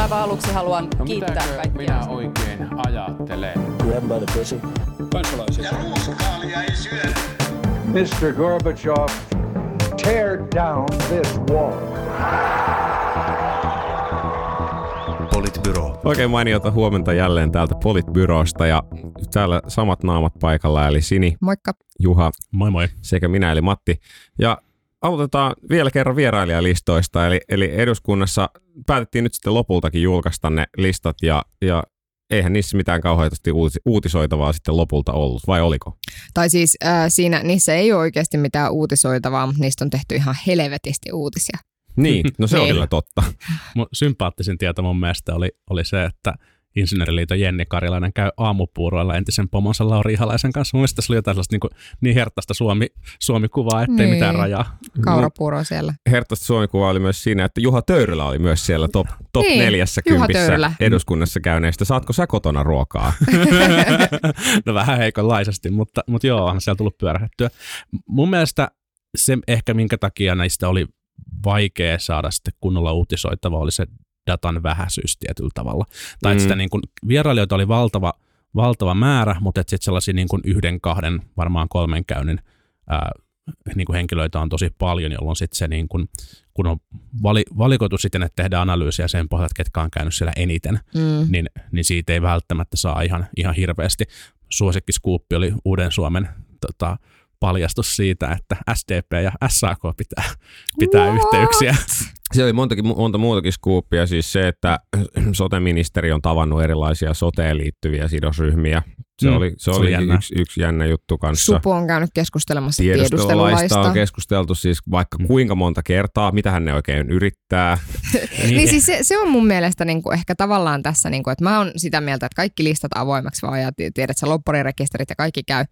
Aivan aluksi haluan No kiittää kaikkia. minä oikein ajattelen? Grab by the pussy. kansalaisia. Mr. Gorbachev, tear down this wall. Politbyro. Oikein mainiota huomenta jälleen täältä Politbyrosta ja täällä samat naamat paikalla eli Sini, Moikka. Juha Moi moi. sekä minä eli Matti. Ja aloitetaan vielä kerran vierailijalistoista, eli, eli eduskunnassa päätettiin nyt sitten lopultakin julkaista ne listat ja, ja eihän niissä mitään kauheasti uutis- uutisoitavaa sitten lopulta ollut, vai oliko? Tai siis äh, siinä, niissä ei ole oikeasti mitään uutisoitavaa, mutta niistä on tehty ihan helvetisti uutisia. Niin, no se on Niin. kyllä totta. Mun sympaattisin tieto mun mielestä oli, oli se, että Insinööriliiton Jenni Karilainen käy aamupuuroilla entisen pomonsa Lauri Ihalaisen kanssa. Mun mielestä tässä oli jotain sellaista niin, kuin, niin herttaista Suomi, Suomi-kuvaa, ettei Niin. mitään rajaa. Kaurapuuro siellä. Herttaista Suomi-kuva oli myös siinä, että Juha Töyrylä oli myös siellä top, top Niin, neljässä Juha kympissä Töyrylä. eduskunnassa käyneistä. Saatko sä kotona ruokaa? no vähän heikonlaisesti, mutta, mutta joo, onhan siellä tullut pyörähettyä. Mun mielestä se ehkä minkä takia näistä oli vaikea saada sitten kunnolla uutisoitava oli se datan vähäisyys tietyllä tavalla. Tai Mm. mm. sitä niin kuin, vierailijoita oli valtava, valtava määrä, mutta sitten sellaisia niin kuin yhden, kahden, varmaan kolmen käynnin ää, niin kuin henkilöitä on tosi paljon, jolloin sitten se niin kuin, kun on vali, valikoitu siten, että tehdään analyysiä sen pohjalta, että ketkä on käynyt siellä eniten, Mm. niin, niin siitä ei välttämättä saa ihan, ihan hirveästi. Suosikkiskuuppi oli Uuden Suomen tota, paljastus siitä, että SDP ja SAK pitää, pitää What? yhteyksiä. Siellä oli montakin, monta muutakin skuuppia, siis se, että sote-ministeri on tavannut erilaisia soteen liittyviä sidosryhmiä. Se Mm, oli, se se oli oli jännä. yksi, yksi jännä juttu kanssa. Supu on käynyt keskustelemassa Tiedustelulaista tiedustelulaista. on keskusteltu siis vaikka Mm. kuinka monta kertaa, mitähän ne oikein yrittää. Niin siis se, se on mun mielestä niinku ehkä tavallaan tässä, niinku, että mä oon sitä mieltä, että kaikki listat avoimeksi vaan ja ti- tiedät sä lopparirekisterit ja kaikki käy.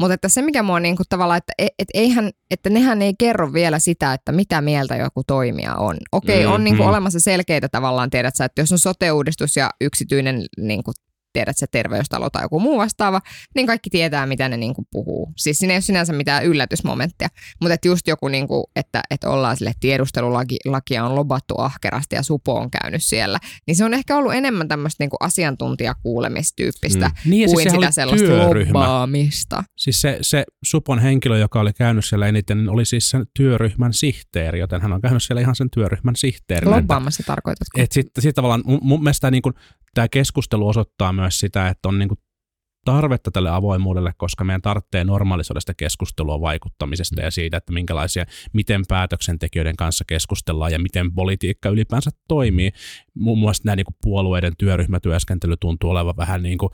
Mutta että se mikä mua on niinku tavallaan, että et, et eihän, että nehän ei kerro vielä sitä, että mitä mieltä joku toimija on. Okei, Mm, on niinku mm. olemassa selkeitä tavallaan, tiedät sä, että jos on sote-uudistus ja yksityinen niinku, tiedät sä terveystalo tai joku muu vastaava, niin kaikki tietää, mitä ne niinku puhuu. Siis siinä ei ole sinänsä mitään yllätysmomenttia, mutta että just joku, niinku, että, että ollaan sille tiedustelulakia on lobattu ahkerasti ja Supo on käynyt siellä, niin se on ehkä ollut enemmän tämmöistä niinku asiantuntijakuulemistyyppistä Mm. Niin, siis kuin sehän sitä sellaista työryhmä. lobbaamista. Siis se, se Supon henkilö, joka oli käynyt siellä eniten, niin oli siis sen työryhmän sihteeri, joten hän on käynyt siellä ihan sen työryhmän sihteerinä. Lobbaamassa tarkoitatko? Et sitten sit tavallaan mun, mun mielestä niin tämä keskustelu osoittaa myös sitä, että on niin kuin tarvetta tälle avoimuudelle, koska meidän tarvitsee normalisoida sitä keskustelua vaikuttamisesta ja siitä, että minkälaisia, miten päätöksentekijöiden kanssa keskustellaan ja miten politiikka ylipäänsä toimii. Muun muassa nämä niin kuin puolueiden työryhmätyöskentely tuntuu olevan vähän niin kuin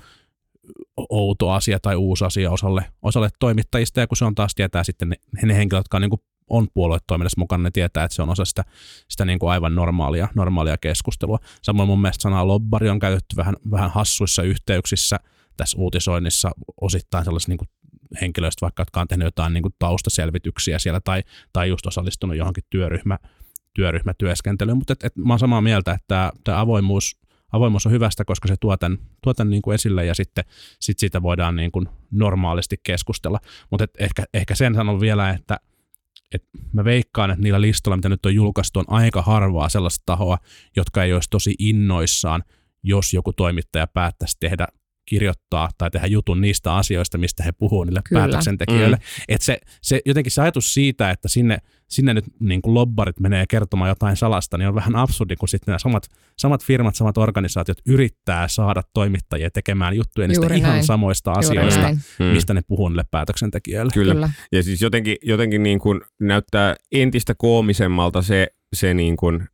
outo asia tai uusi asia osalle, osalle toimittajista, ja kun se on taas tietää sitten ne, ne henkilöt, jotka on, niin on puoluetoiminnassa mukana, ne tietää, että se on osa sitä, sitä niin kuin aivan normaalia, normaalia keskustelua. Samoin mun mielestä sanaa lobbari on käytetty vähän, vähän hassuissa yhteyksissä tässä uutisoinnissa osittain sellaisissa niin kuin henkilöistä, vaikka jotka on tehnyt jotain niin kuin taustaselvityksiä siellä tai, tai just osallistunut johonkin työryhmä, työryhmätyöskentelyyn, mutta et, et, mä oon samaa mieltä, että tämä, avoimuus, avoimuus on hyvästä, koska se tuo tämän, tuo tämän niin kuin esille ja sitten sit siitä voidaan niin kuin normaalisti keskustella. Mutta ehkä, ehkä sen sanon vielä, että et mä veikkaan, että niillä listoilla, mitä nyt on julkaistu, on aika harvaa sellaista tahoa, jotka ei olisi tosi innoissaan, jos joku toimittaja päättäisi tehdä kirjoittaa tai tehdä jutun niistä asioista, mistä he puhuu niille Kyllä. päätöksentekijöille. Mm. Et se, se, jotenkin se ajatus siitä, että sinne, sinne nyt niin kuin lobbarit menee kertomaan jotain salasta, niin on vähän absurdi, kun sitten nämä samat, samat firmat, samat organisaatiot yrittää saada toimittajia tekemään juttuja niistä Juuri ihan näin. samoista Juuri asioista, näin. Mm. mistä ne puhuu niille päätöksentekijöille. Kyllä. Kyllä. Ja siis jotenkin, jotenkin niin kuin näyttää entistä koomisemmalta se, se niin kuin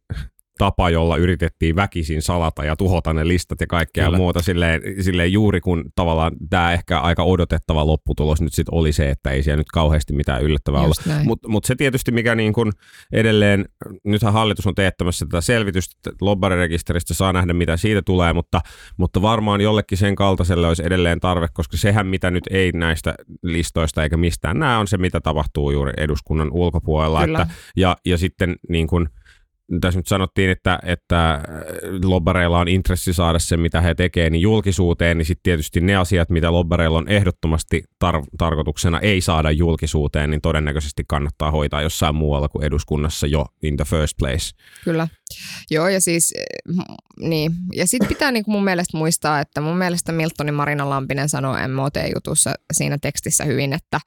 tapa, jolla yritettiin väkisin salata ja tuhota ne listat ja kaikkea Kyllä. muuta. Silleen, silleen juuri kun tavallaan tämä ehkä aika odotettava lopputulos nyt sitten oli se, että ei siellä nyt kauheasti mitään yllättävää. Just näin. Mutta mut se tietysti, mikä niin kuin edelleen, nythän hallitus on teettämässä tätä selvitystä, lobbarirekisteristä saa nähdä, mitä siitä tulee, mutta, mutta varmaan jollekin sen kaltaiselle olisi edelleen tarve, koska sehän, mitä nyt ei näistä listoista eikä mistään nämä on se, mitä tapahtuu juuri eduskunnan ulkopuolella. Kyllä. Että, ja, ja sitten niin kuin, tässä nyt sanottiin, että, että lobbareilla on intressi saada se, mitä he tekevät, niin julkisuuteen, niin sitten tietysti ne asiat, mitä lobbareilla on ehdottomasti tar- tarkoituksena ei saada julkisuuteen, niin todennäköisesti kannattaa hoitaa jossain muualla kuin eduskunnassa jo in the first place. Kyllä. Joo, ja siis eh, niin. Ja sitten pitää niinku mun mielestä muistaa, että mun mielestä Miltonin Marina Lampinen sanoi MOT-jutussa siinä tekstissä hyvin, että,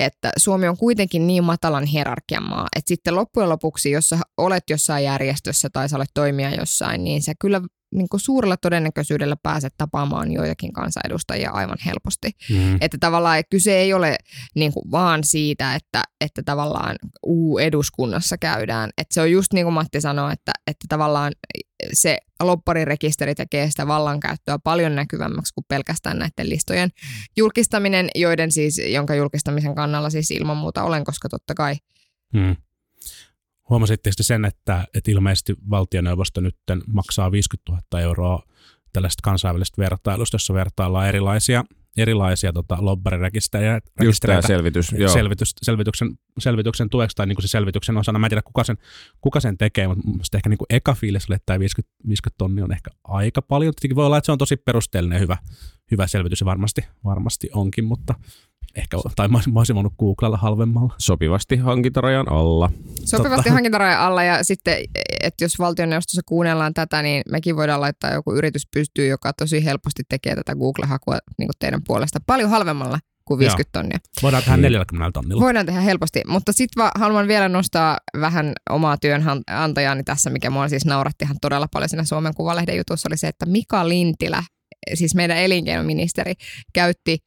että Suomi on kuitenkin niin matalan hierarkian maa, että sitten loppujen lopuksi, jos sä olet jossain järjestössä tai sä olet toimija jossain, niin sä kyllä niin kuin suurella todennäköisyydellä pääset tapaamaan joitakin kansanedustajia aivan helposti. Mm. Että tavallaan kyse ei ole niin kuin vaan siitä, että, että tavallaan uu-eduskunnassa käydään. Että se on just niin kuin Matti sanoi, että, että tavallaan se lopparirekisteri tekee sitä vallankäyttöä paljon näkyvämmäksi kuin pelkästään näiden listojen julkistaminen, joiden siis, jonka julkistamisen kannalla siis ilman muuta olen, koska totta kai Mm. Huomasitte sitten sen, että, että ilmeisesti valtioneuvosto nyt maksaa 50 000 euroa tällaisesta kansainvälisestä vertailusta, jossa vertaillaan erilaisia, erilaisia tota, lobbarirekisterejä. Just tämä selvitys. Joo. selvitys, selvityksen, selvityksen tueksi tai niin kuin se selvityksen osana. Mä en tiedä, kuka sen, kuka sen tekee, mutta mun mielestä ehkä niin kuin eka fiilis oli, että tämä 50, 50 tonni on ehkä aika paljon. Tietenkin voi olla, että se on tosi perusteellinen ja hyvä, hyvä selvitys ja varmasti, varmasti onkin, mutta ehkä, tai mä, olisin- mä olisin voinut googlella halvemmalla. Sopivasti hankintarajan alla. Sopivasti Totta. hankintarajan alla ja sitten, että jos valtioneuvostossa kuunnellaan tätä, niin mekin voidaan laittaa joku yritys pystyyn, joka tosi helposti tekee tätä Google-hakua niin kuin teidän puolesta paljon halvemmalla kuin 50 tonnia. Voidaan tehdä Mm. 40 tonnilla. Voidaan tehdä helposti, mutta sitten haluan vielä nostaa vähän omaa työnantajani tässä, mikä mua siis nauratti ihan todella paljon siinä Suomen Kuvalehden jutussa, oli se, että Mika Lintilä, siis meidän elinkeinoministeri, käytti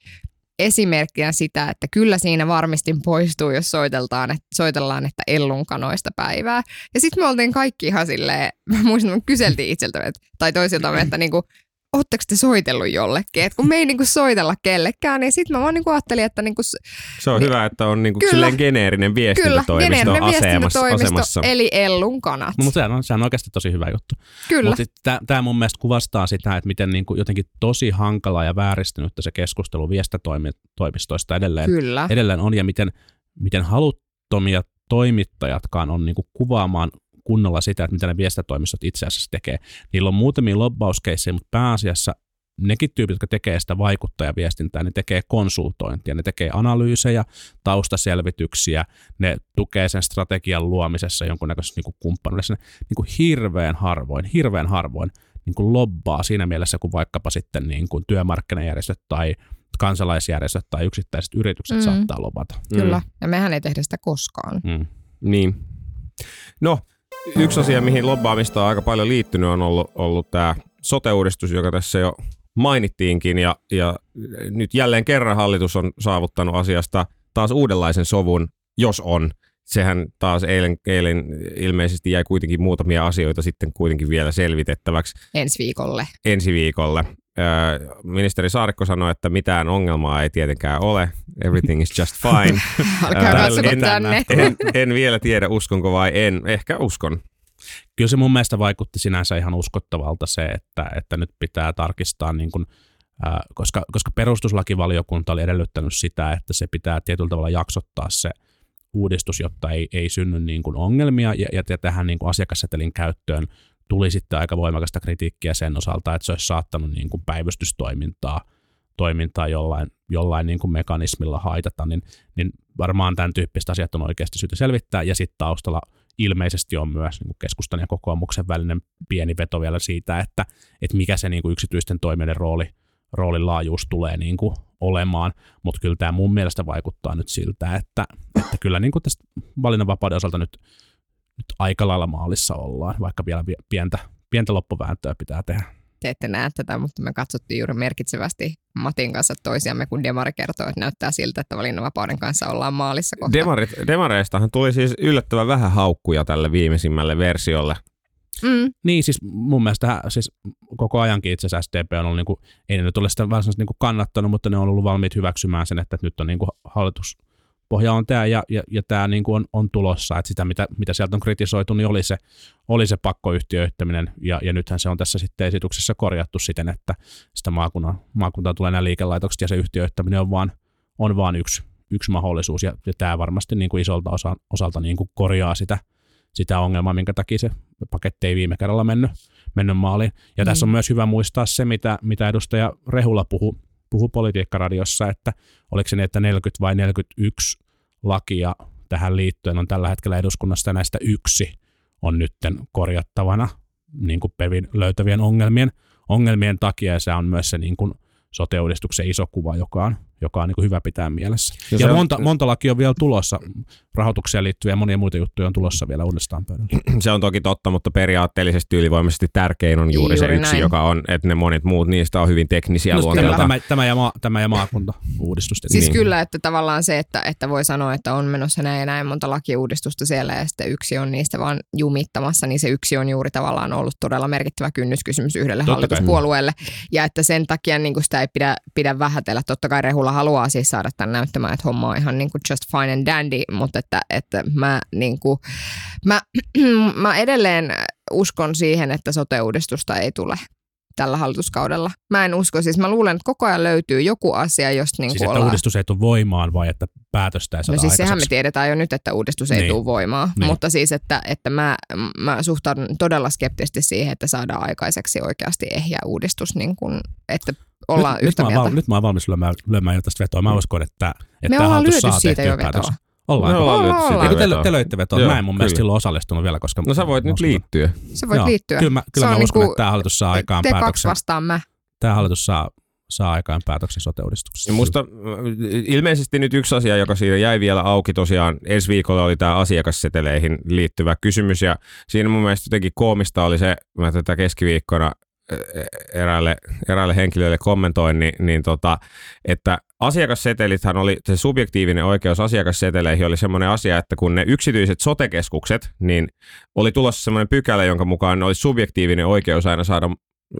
esimerkkinä sitä, että kyllä siinä varmistin poistuu, jos soiteltaan, että, soitellaan, että ellunkanoista päivää. Ja sitten me oltiin kaikki ihan silleen, mä muistan, me kyseltiin itseltä tai toisiltamme, että niinku, ootteko te soitellut jollekin? Et kun me ei niinku soitella kellekään, niin sitten mä vaan niinku ajattelin, että niinku, Se on hyvä, että on niinku Kyllä. silleen geneerinen kyllä, viestintätoimisto geneerinen asemassa, viestintätoimisto, asemassa. eli ellunkanat. No, mutta sehän on, sehän on oikeasti tosi hyvä juttu. Kyllä, Mutta tämä mun mielestä kuvastaa sitä, että miten niinku jotenkin tosi hankala ja vääristynyttä se keskustelu viestintätoimistoista edelleen, kyllä. edelleen on ja miten, miten haluttomia toimittajatkaan on niinku kuvaamaan kunnolla sitä, että mitä ne viestintätoimistot itse asiassa tekee. Niillä on muutamia lobbauskeissejä, mutta pääasiassa nekin tyypit, jotka tekee sitä vaikuttajaviestintää, ne tekee konsultointia, ne tekee analyysejä, taustaselvityksiä, ne tukee sen strategian luomisessa jonkunnäköisessä niin kumppanuudessa. Ne niin kuin hirveän harvoin, hirveän harvoin niin kuin lobbaa siinä mielessä, kun vaikkapa sitten niin kuin työmarkkinajärjestöt tai kansalaisjärjestöt tai yksittäiset yritykset Mm. mm. saattaa lobata. Kyllä, ja mehän ei tehdä sitä koskaan. Mm. Niin. No, yksi asia, mihin lobbaamista on aika paljon liittynyt, on ollut, ollut tämä sote-uudistus, joka tässä jo mainittiinkin. Ja, ja nyt jälleen kerran hallitus on saavuttanut asiasta taas uudenlaisen sovun, jos on. Sehän taas eilen, eilen ilmeisesti jäi kuitenkin muutamia asioita sitten kuitenkin vielä selvitettäväksi Ensi viikolle. ensi viikolle. Ministeri Saarikko sanoi, että mitään ongelmaa ei tietenkään ole. Everything is just fine. Alkaa Ää, katsoa en- tänne. en, en vielä tiedä, uskonko vai en. Ehkä uskon. Kyllä se mun mielestä vaikutti sinänsä ihan uskottavalta se, että, että nyt pitää tarkistaa, niin kuin, ää, koska, koska perustuslakivaliokunta oli edellyttänyt sitä, että se pitää tietyllä tavalla jaksottaa se uudistus, jotta ei, ei synny niin kuin ongelmia ja, ja tähän niin kuin asiakassetelin käyttöön tuli sitten aika voimakasta kritiikkiä sen osalta, että se olisi saattanut niin kuin päivystystoimintaa toimintaa jollain, jollain niin kuin mekanismilla haitata, niin, niin varmaan tämän tyyppiset asiat on oikeasti syytä selvittää. Ja sitten taustalla ilmeisesti on myös niin kuin keskustan ja kokoomuksen välinen pieni veto vielä siitä, että, että mikä se niin kuin yksityisten toimijoiden rooli, roolin laajuus tulee niin kuin olemaan. Mutta kyllä tämä mun mielestä vaikuttaa nyt siltä, että, että kyllä niin kuin tästä valinnanvapauden osalta nyt, nyt aika lailla maalissa ollaan, vaikka vielä vi- pientä, pientä loppuvääntöä pitää tehdä. Te ette näe tätä, mutta me katsottiin juuri merkitsevästi Matin kanssa toisiamme, kun Demari kertoo, että näyttää siltä, että valinnanvapauden kanssa ollaan maalissa kohta. Demarit, demareistahan tuli siis yllättävän vähän haukkuja tälle viimeisimmälle versiolle. Mm, Niin, siis mun mielestä siis koko ajankin itse asiassa SDP on ollut, niin kuin, ei ne nyt ole sitä varsinaisesti niin kuin kannattanut, mutta ne on ollut valmiit hyväksymään sen, että nyt on niin kuin hallituspohja on tämä ja, ja, ja tämä niin kuin on, on, tulossa, että sitä mitä, mitä sieltä on kritisoitu, niin oli se, oli se pakkoyhtiöittäminen ja, ja nythän se on tässä sitten esityksessä korjattu siten, että sitä maakunnan, maakuntaan tulee nämä liikelaitokset ja se yhtiöittäminen on vaan, on vaan yksi, yksi mahdollisuus ja, ja tämä varmasti niin kuin isolta osa, osalta niin kuin korjaa sitä, sitä ongelmaa, minkä takia se paketti ei viime kerralla mennyt, mennyt maaliin. Ja mm. tässä on myös hyvä muistaa se, mitä, mitä edustaja Rehula puhui puhu Politiikkaradiossa, että oliko se niin, että 40 vai 41 lakia tähän liittyen on tällä hetkellä eduskunnassa ja näistä yksi on nytten korjattavana niin kuin Pevin löytävien ongelmien, ongelmien takia, ja se on myös se niin kuin sote-uudistuksen iso kuva, joka on, joka on niin kuin hyvä pitää mielessä. Ja Ja, se ja on- monta, monta lakia on vielä tulossa, rahoitukseen liittyviä ja monia muita juttuja on tulossa vielä uudestaan pöydällä. se on toki totta, mutta periaatteellisesti ylivoimaisesti tärkein on juuri, se Juuri yksi, näin. joka on, että ne monet muut niistä on hyvin teknisiä No, luonteelta. tämä, tämä, ja maa, tämä ja maakunta-uudistus. Siis Niin. kyllä, että tavallaan se, että, että voi sanoa, että on menossa näin ja näin monta lakiuudistusta siellä ja sitten yksi on niistä vaan jumittamassa, niin se yksi on juuri tavallaan ollut todella merkittävä kynnyskysymys yhdelle Totta kai. hallituspuolueelle. Ja että sen takia niin kuin sitä ei pidä, pidä vähätellä. Totta kai Rehula haluaa siis saada tämän näyttämään, että homma on ihan niin kuin just fine and dandy, mutta että, että mä, niin kuin, mä, mä edelleen uskon siihen, että sote-uudistusta ei tule tällä hallituskaudella. Mä en usko, siis mä luulen, että koko ajan löytyy joku asia, josta niin Siis että ollaan... uudistus ei tule voimaan vai että päätöstä No siis sehän me tiedetään jo nyt, että uudistus ei Niin. tule voimaan, Niin. mutta siis, että, että mä, mä suhtaudun todella skeptisesti siihen, että saadaan aikaiseksi oikeasti ehjä uudistus, niin kuin, että ollaan nyt, yhtä nyt, mä oon mieltä. val, nyt mä oon valmis lyömään, lyömään tästä vetoa. Mä uskon, että, että Me tämä ollaan hallitus lyöty saa siitä jo vetoa. päätöksen. Ollaan. Me ollaan Ollaan, ollaan. Eikö te, vetoa. te löitte vetoa? Joo, Mä en mun mielestä kyllä. silloin osallistunut vielä, koska... No sä voit nyt liittyä. Se voit Joo, liittyä. Kyllä mä, kyllä mä on uskon, niinku- että tämä hallitus saa aikaan Te kaksi päätöksen. vastaan mä. Tämä hallitus saa, saa aikaan päätöksen musta äh, ilmeisesti nyt yksi asia, joka siinä jäi vielä auki tosiaan, ensi viikolla oli tämä asiakasseteleihin liittyvä kysymys ja siinä mun mielestä jotenkin koomista oli se, mä tätä keskiviikkona äh, eräälle, eräälle henkilölle kommentoin, niin, niin tota, että asiakassetelithän oli, se subjektiivinen oikeus asiakasseteleihin oli semmoinen asia, että kun ne yksityiset sotekeskukset, niin oli tulossa semmoinen pykälä, jonka mukaan olisi subjektiivinen oikeus aina saada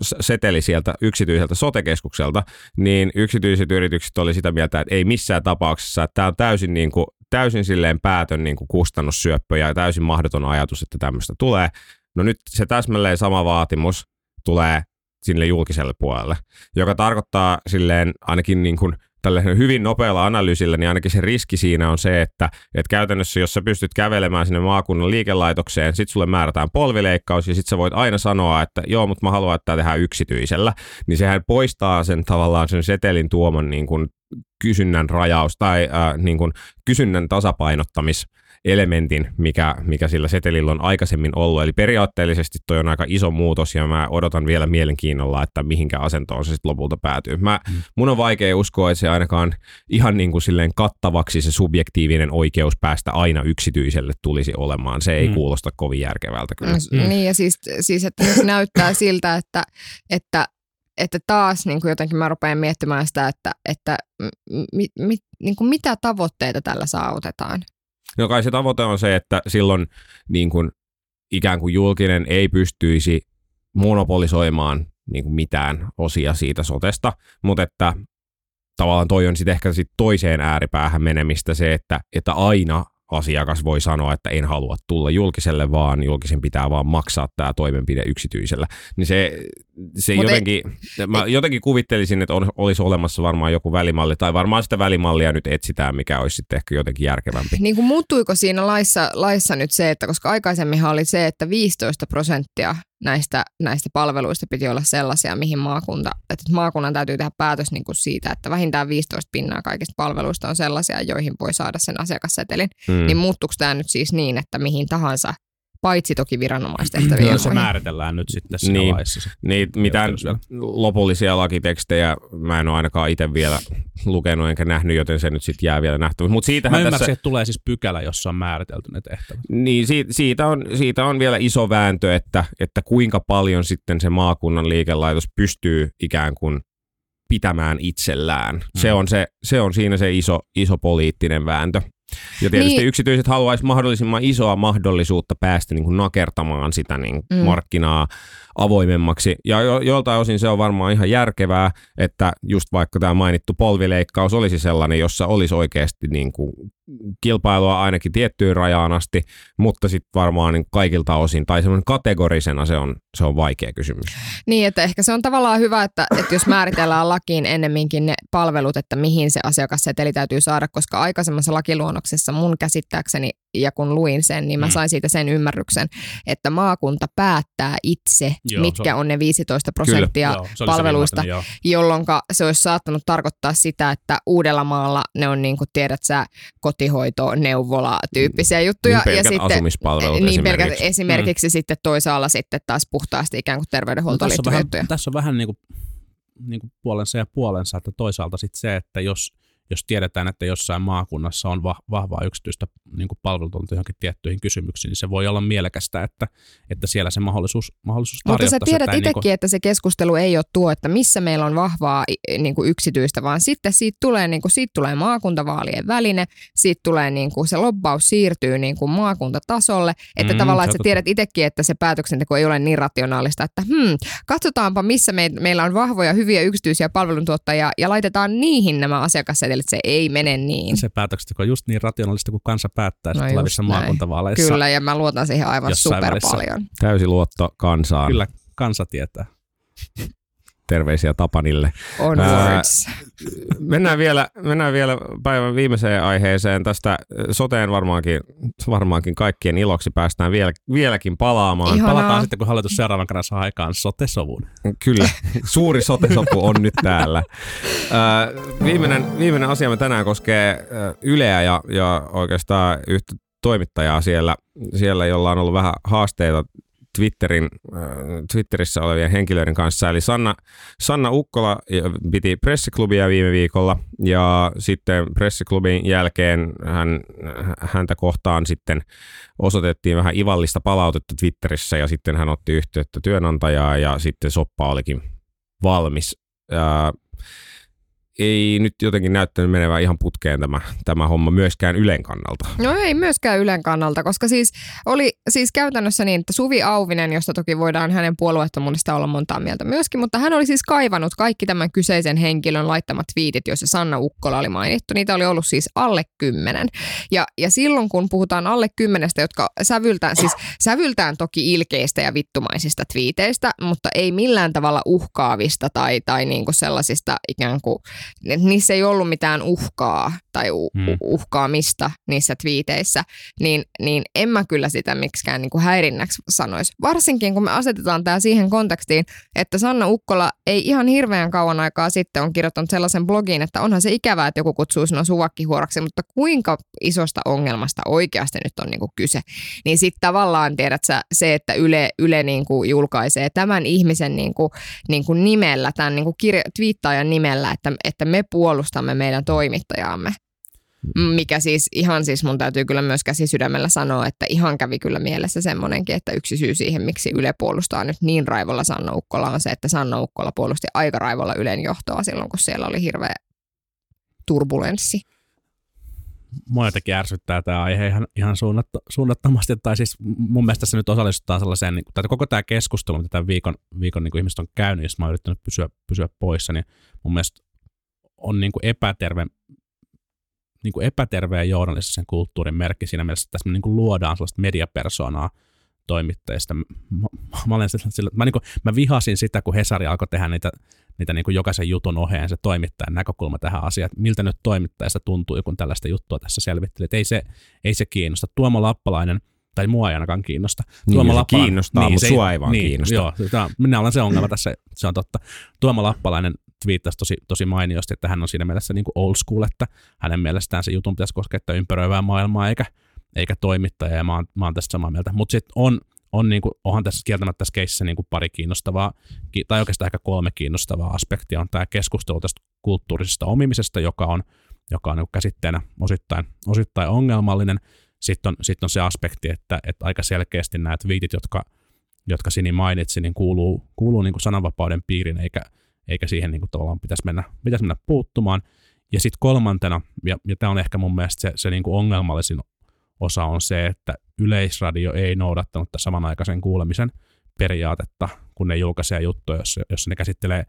seteli sieltä yksityiseltä sotekeskukselta, niin yksityiset yritykset oli sitä mieltä, että ei missään tapauksessa, että tämä on täysin, niin kuin, täysin silleen päätön niin kuin kustannussyöppö ja täysin mahdoton ajatus, että tämmöistä tulee. No nyt se täsmälleen sama vaatimus tulee sille julkiselle puolelle, joka tarkoittaa silleen ainakin niin kuin tällaisella hyvin nopealla analyysillä, niin ainakin se riski siinä on se, että, että käytännössä jos sä pystyt kävelemään sinne maakunnan liikelaitokseen, sit sulle määrätään polvileikkaus ja sit sä voit aina sanoa, että joo, mutta mä haluan, että tämä tehdään yksityisellä, niin sehän poistaa sen tavallaan sen setelin tuoman niin kuin kysynnän rajaus tai äh, niin kuin kysynnän tasapainottamis elementin, mikä, mikä sillä setelillä on aikaisemmin ollut. Eli periaatteellisesti toi on aika iso muutos ja mä odotan vielä mielenkiinnolla, että mihinkä asentoon se sitten lopulta päätyy. Mä, Mm. mun on vaikea uskoa, että se ainakaan ihan niin kuin silleen kattavaksi se subjektiivinen oikeus päästä aina yksityiselle tulisi olemaan. Se ei Mm. kuulosta kovin järkevältä kyllä. Mm. Mm. Niin ja siis, siis että nyt näyttää siltä, että, että, että taas niin kuin jotenkin mä rupean miettimään sitä, että, että mi, mi, niin kuin mitä tavoitteita tällä saavutetaan. No kai se tavoite on se, että silloin niin kuin, ikään kuin julkinen ei pystyisi monopolisoimaan niin kuin mitään osia siitä sotesta, mutta että tavallaan toi on sitten ehkä sit toiseen ääripäähän menemistä se, että, että aina asiakas voi sanoa, että en halua tulla julkiselle, vaan julkisen pitää vaan maksaa tämä toimenpide yksityisellä. Niin se, se Mut ei- jotenkin, mä jotenkin kuvittelisin, että on, olisi olemassa varmaan joku välimalli, tai varmaan sitä välimallia nyt etsitään, mikä olisi sitten ehkä jotenkin järkevämpi. Niin kuin muuttuiko siinä laissa, laissa nyt se, että koska aikaisemminhan oli se, että 15 prosenttia näistä, näistä palveluista piti olla sellaisia, mihin maakunta, että maakunnan täytyy tehdä päätös niin kuin siitä, että vähintään 15 pinnaa kaikista palveluista on sellaisia, joihin voi saada sen asiakassetelin. Mm. Niin muuttuuko tämä nyt siis niin, että mihin tahansa, paitsi toki viranomaistehtäviä. Joo, se joihin- määritellään nyt sitten siinä Niin. laissa. se. Niin, mitään lopullisia lakitekstejä mä en ole ainakaan itse vielä lukenut enkä nähnyt, joten se nyt sitten jää vielä nähtäväksi. Mutta Mä siitähän ymmärsin, tässä, että tulee siis pykälä, jossa on määritelty ne tehtävät. niin siitä, siitä, on, siitä on vielä iso vääntö, että, että kuinka paljon sitten se maakunnan liikelaitos pystyy ikään kuin pitämään itsellään. Se, Mm. on se, se on siinä se iso, iso poliittinen vääntö. Ja tietysti Niin. yksityiset haluaisi mahdollisimman isoa mahdollisuutta päästä niin kuin nakertamaan sitä niin mm. markkinaa avoimemmaksi. Ja jo, joltain osin se on varmaan ihan järkevää, että just vaikka tämä mainittu polvileikkaus olisi sellainen, jossa olisi oikeasti niin kuin kilpailua ainakin tiettyyn rajaan asti, mutta sitten varmaan niin kaikilta osin, tai semmoinen kategorisena se on, se on vaikea kysymys. Niin, että ehkä se on tavallaan hyvä, että, että jos määritellään lakiin ennemminkin ne palvelut, että mihin se asiakasseteli täytyy saada, koska aikaisemmassa lakiluonnoksessa mun käsittääkseni, ja kun luin sen, niin mä Mm. sain siitä sen ymmärryksen, että maakunta päättää itse, Joo, joo, mitkä se on ne 15 prosenttia Joo, se oli se palveluista, joo. jolloin se olisi saattanut tarkoittaa sitä, että Uudellamaalla ne on niin kuin tiedät sä, kotihoito, neuvola tyyppisiä juttuja. Niin ja sitten, asumispalvelut niin pelkät esimerkiksi. esimerkiksi mm. sitten toisaalla sitten taas puhtaasti ikään kuin terveydenhuoltoon tässä, on liittyviä vähän, tässä on vähän niin kuin, niin kuin puolensa ja puolensa, että toisaalta sitten se, että jos, jos tiedetään, että jossain maakunnassa on va- vahvaa yksityistä niin kuin palvelutonta johonkin tiettyihin kysymyksiin, niin se voi olla mielekästä, että, että siellä se mahdollisuus, mahdollisuus Mutta sä tiedät ei itsekin, niinku- että se keskustelu ei ole tuo, että missä meillä on vahvaa niin kuin yksityistä, vaan sitten siitä tulee, niin kuin, siitä tulee maakuntavaalien väline, siitä tulee niin kuin, se lobbaus siirtyy niin kuin maakuntatasolle, että Mm, tavallaan että sä tiedät itsekin, että se päätöksenteko ei ole niin rationaalista, että hmm, katsotaanpa missä me, meillä on vahvoja, hyviä yksityisiä palveluntuottajia ja laitetaan niihin nämä asiakassetelit, se ei mene niin. se päätöksenteko on just niin rationaalista kuin kansa päättää No tulevissa näin. maakuntavaaleissa. Kyllä, ja mä luotan siihen aivan super paljon. Täysi luotto kansaan. Kyllä kansa tietää. Terveisiä Tapanille. Onwards. Mennään vielä, mennään vielä päivän viimeiseen aiheeseen. Tästä soteen varmaankin, varmaankin kaikkien iloksi päästään vielä, vieläkin palaamaan. Ihanaa. Palataan sitten, kun hallitus seuraavan kerran saa aikaan sotesovun. Kyllä, suuri sotesopu on nyt täällä. Ää, viimeinen, viimeinen asiamme tänään koskee ää, Yleä ja, ja oikeastaan yhtä toimittajaa siellä, siellä, jolla on ollut vähän haasteita Twitterin, äh, Twitterissä olevien henkilöiden kanssa. Eli Sanna, Sanna Ukkola äh, piti pressiklubia viime viikolla ja sitten pressiklubin jälkeen hän, häntä kohtaan sitten osoitettiin vähän ivallista palautetta Twitterissä ja sitten hän otti yhteyttä työnantajaa ja sitten soppa olikin valmis. Ää, ei nyt jotenkin näyttänyt menevän ihan putkeen tämä, tämä homma myöskään Ylen kannalta. No ei myöskään Ylen kannalta, koska siis oli siis käytännössä niin, että Suvi Auvinen, josta toki voidaan hänen puolueettomuudesta olla montaa mieltä myöskin, mutta hän oli siis kaivannut kaikki tämän kyseisen henkilön laittamat viitit, joissa Sanna Ukkola oli mainittu. Niitä oli ollut siis alle kymmenen. Ja, ja silloin kun puhutaan alle kymmenestä, jotka sävyltään, siis sävyltään toki ilkeistä ja vittumaisista twiiteistä, mutta ei millään tavalla uhkaavista tai, tai niinku sellaisista ikään kuin niissä ei ollut mitään uhkaa tai u- hmm. uhkaamista niissä twiiteissä, niin, niin en mä kyllä sitä miksikään niin kuin häirinnäksi sanoisi. Varsinkin kun me asetetaan tämä siihen kontekstiin, että Sanna Ukkola ei ihan hirveän kauan aikaa sitten on kirjoittanut sellaisen blogiin, että onhan se ikävää, että joku kutsuu sinua suvakkihuoraksi, mutta kuinka isosta ongelmasta oikeasti nyt on niin kuin kyse. Niin sitten tavallaan tiedät sä, se, että Yle, Yle niin kuin julkaisee tämän ihmisen niin kuin, niin kuin nimellä, tämän niin kuin kirja, twiittaajan nimellä, että, että me puolustamme meidän toimittajaamme. Mikä siis ihan siis mun täytyy kyllä myös käsi sydämellä sanoa, että ihan kävi kyllä mielessä semmoinenkin, että yksi syy siihen, miksi Yle puolustaa nyt niin raivolla Sanna Ukkola on se, että Sanna Ukkola puolusti aika raivolla Ylen johtoa silloin, kun siellä oli hirveä turbulenssi. Mua jotenkin ärsyttää tämä aihe ihan, ihan suunnatta, suunnattomasti, tai siis mun mielestä se nyt osallistutaan sellaiseen, niin, tai koko tämä keskustelu, mitä tämän viikon, viikon niin ihmiset on käynyt, jos mä oon yrittänyt pysyä, pysyä poissa, niin mun mielestä on niin kuin epäterve, niin kuin epäterveen journalistisen kulttuurin merkki siinä mielessä, että tässä me niin kuin luodaan sellaista mediapersonaa toimittajista. Mä, mä, olen sillä, mä, niin kuin, mä vihasin sitä, kun Hesari alkoi tehdä niitä, niitä niin kuin jokaisen jutun oheen se toimittajan näkökulma tähän asiaan, että miltä nyt toimittajasta tuntuu, kun tällaista juttua tässä selvitteli. Ei se, ei se kiinnosta. Tuomo Lappalainen, tai mua ei ainakaan kiinnosta. Niin, se Lappalainen- kiinnostaa, mutta se sua ei vaan kiinnosta. Joo, tämä, minä olen se ongelma tässä, se on totta. Tuomo Lappalainen twiittasi tosi, tosi mainiosti, että hän on siinä mielessä niin kuin old school, että hänen mielestään se jutun pitäisi koskettaa ympäröivää maailmaa eikä, eikä toimittajaa, ja mä oon, mä oon tästä samaa mieltä. Mutta sitten on, on niin kuin, onhan tässä kieltämättä tässä keississä niin kuin pari kiinnostavaa, ki- tai oikeastaan ehkä kolme kiinnostavaa aspektia, on tämä keskustelu tästä kulttuurisesta omimisesta, joka on, joka on niin käsitteenä osittain, osittain ongelmallinen. Sitten on, sitten on se aspekti, että, että aika selkeästi nämä twiitit, jotka, jotka Sini mainitsi, niin kuuluu, kuuluu niin kuin sananvapauden piiriin, eikä, eikä siihen niin kuin tavallaan pitäisi mennä, pitäisi mennä puuttumaan. Ja sitten kolmantena, ja, ja tämä on ehkä mun mielestä se, se niin kuin ongelmallisin osa on se, että Yleisradio ei noudattanut tämän samanaikaisen kuulemisen periaatetta, kun ne julkaisee juttuja, jossa, jossa ne käsittelee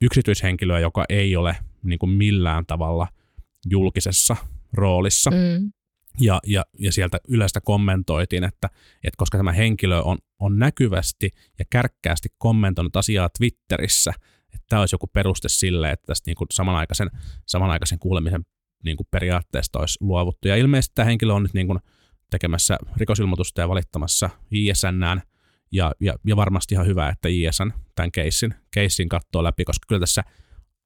yksityishenkilöä, joka ei ole niin kuin millään tavalla julkisessa roolissa. Mm. Ja, ja, ja sieltä yleistä kommentoitiin, että, että koska tämä henkilö on, on näkyvästi ja kärkkäästi kommentoinut asiaa Twitterissä, että tämä olisi joku peruste sille, että tästä niin kuin samanaikaisen, samanaikaisen kuulemisen niin kuin periaatteesta olisi luovuttu. Ja ilmeisesti tämä henkilö on nyt niin kuin tekemässä rikosilmoitusta ja valittamassa JSNään, ja, ja, ja varmasti ihan hyvä, että JSN tämän keissin, keissin katsoo läpi, koska kyllä tässä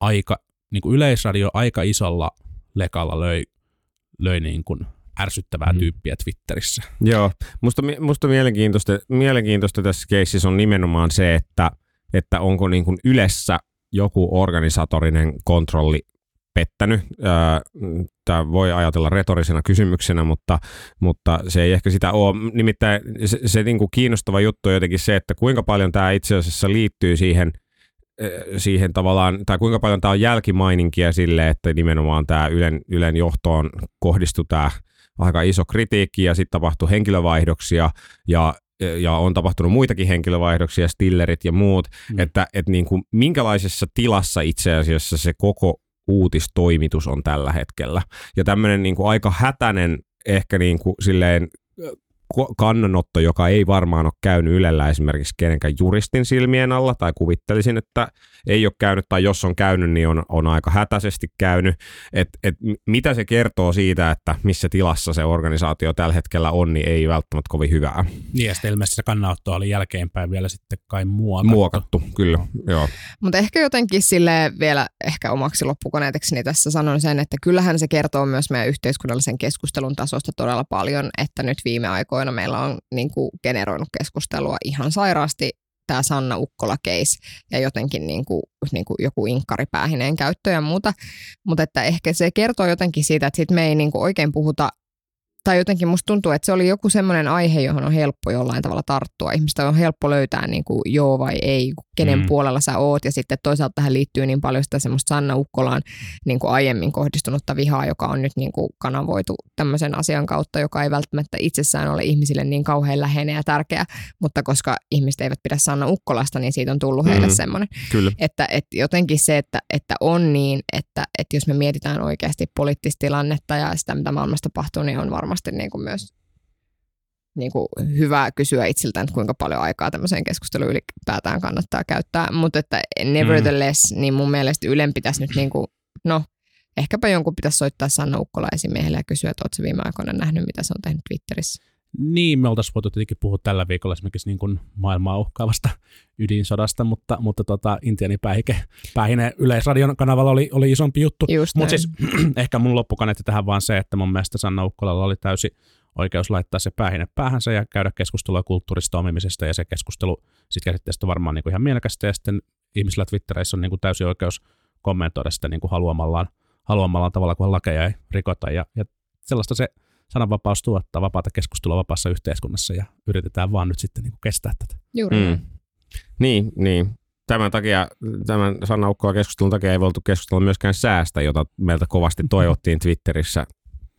aika, niin kuin yleisradio aika isolla lekalla löi, löi niin kuin ärsyttävää Mm. tyyppiä Twitterissä. Joo, musta, musta mielenkiintoista, mielenkiintoista tässä keississä on nimenomaan se, että, että onko niin kuin Ylessä joku organisatorinen kontrolli pettänyt. Tämä voi ajatella retorisena kysymyksenä, mutta, mutta se ei ehkä sitä ole. Nimittäin se, se niin kuin kiinnostava juttu on jotenkin se, että kuinka paljon tämä itse asiassa liittyy siihen, siihen tavallaan, tai kuinka paljon tämä on jälkimaininkia sille, että nimenomaan tämä Ylen, Ylen johtoon kohdistui tämä aika iso kritiikki ja sitten tapahtui henkilövaihdoksia ja ja on tapahtunut muitakin henkilövaihdoksia, Stillerit ja muut, Mm. että, että niin kuin, minkälaisessa tilassa itse asiassa se koko uutistoimitus on tällä hetkellä. Ja tämmöinen niin kuin aika hätäinen ehkä niin kuin silleen kannanotto, joka ei varmaan ole käynyt Ylellä esimerkiksi kenenkään juristin silmien alla, tai kuvittelisin, että ei ole käynyt, tai jos on käynyt, niin on, on aika hätäisesti käynyt. Et, et mitä se kertoo siitä, että missä tilassa se organisaatio tällä hetkellä on, niin ei välttämättä kovin hyvää. Niin ja sitten ilmeisesti se kannanotto oli jälkeenpäin vielä sitten kai muokattu. Muokattu, kyllä. Joo. Mutta ehkä jotenkin sille vielä ehkä omaksi loppukoneetekseni tässä sanon sen, että kyllähän se kertoo myös meidän yhteiskunnallisen keskustelun tasosta todella paljon, että nyt viime aikoina meillä on niin kuin generoinut keskustelua ihan sairaasti tämä Sanna Ukkola-case ja jotenkin niin kuin, niin kuin joku inkkaripäähineen käyttö ja muuta. Mutta että ehkä se kertoo jotenkin siitä, että sit me ei niin kuin oikein puhuta tai jotenkin musta tuntuu, että se oli joku semmoinen aihe, johon on helppo jollain tavalla tarttua. Ihmistä on helppo löytää niin kuin joo vai ei, kenen Mm. puolella sä oot. Ja sitten toisaalta tähän liittyy niin paljon sitä semmoista Sanna Ukkolaan niin kuin aiemmin kohdistunutta vihaa, joka on nyt niin kuin kanavoitu tämmöisen asian kautta, joka ei välttämättä itsessään ole ihmisille niin kauhean läheinen ja tärkeä. Mutta koska ihmiset eivät pidä Sanna Ukkolasta, niin siitä on tullut heille Mm. semmoinen. Kyllä. Että, että jotenkin se, että, että on niin, että, että jos me mietitään oikeasti poliittista tilannetta ja sitä, mitä maailmassa tapahtuu, niin on varmasti niin kuin myös niin kuin hyvä kysyä itseltään, että kuinka paljon aikaa tämmöiseen keskusteluun ylipäätään kannattaa käyttää. Mutta että nevertheless, mm. niin mun mielestä Ylen pitäisi nyt niin kuin, no ehkäpä jonkun pitäisi soittaa Sanna Ukkola esimiehelle ja kysyä, että ootko viime aikoina nähnyt, mitä se on tehnyt Twitterissä. Niin, me oltaisiin voitu tietenkin puhua tällä viikolla esimerkiksi niin kuin maailmaa uhkaavasta ydinsodasta, mutta, mutta tota, Intianin päähike, päähine Yleisradion kanavalla oli, oli isompi juttu. Mutta siis ehkä mun loppukaneetti tähän vaan se, että mun mielestä Sanna Ukkolalla oli täysi oikeus laittaa se päähine päähänsä ja käydä keskustelua kulttuurista omimisesta ja se keskustelu sitten käsitteestä varmaan niin kuin ihan mielekästä ja sitten ihmisillä Twitterissä on niin kuin täysi oikeus kommentoida sitä niin kuin haluamallaan, haluamallaan tavalla, kun lakeja ei rikota ja, ja sellaista se sananvapaus tuottaa vapaata keskustelua vapaassa yhteiskunnassa ja yritetään vaan nyt sitten niin kuin kestää tätä. Juuri Mm. Niin, niin. Tämän takia, tämän Sanna Ukkola keskustelun takia ei voitu keskustella myöskään säästä, jota meiltä kovasti toivottiin Twitterissä.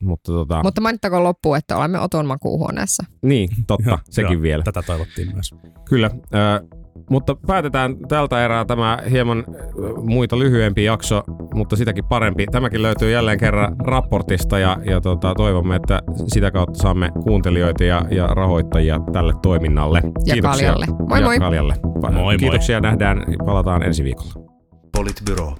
Mutta tota, Mutta mainittakoon loppuun, että olemme Oton makuuhuoneessa. niin, totta, sekin joo, vielä. Tätä toivottiin myös. Kyllä, ö, mutta päätetään tältä erää tämä hieman ö, muita lyhyempi jakso, mutta sitäkin parempi. Tämäkin löytyy jälleen kerran raportista ja, ja tota, toivomme, että sitä kautta saamme kuuntelijoita ja, ja rahoittajia tälle toiminnalle. Ja Kaljalle. Moi ja moi. Kaljalle. moi. Kiitoksia, nähdään, palataan ensi viikolla. Politbyro.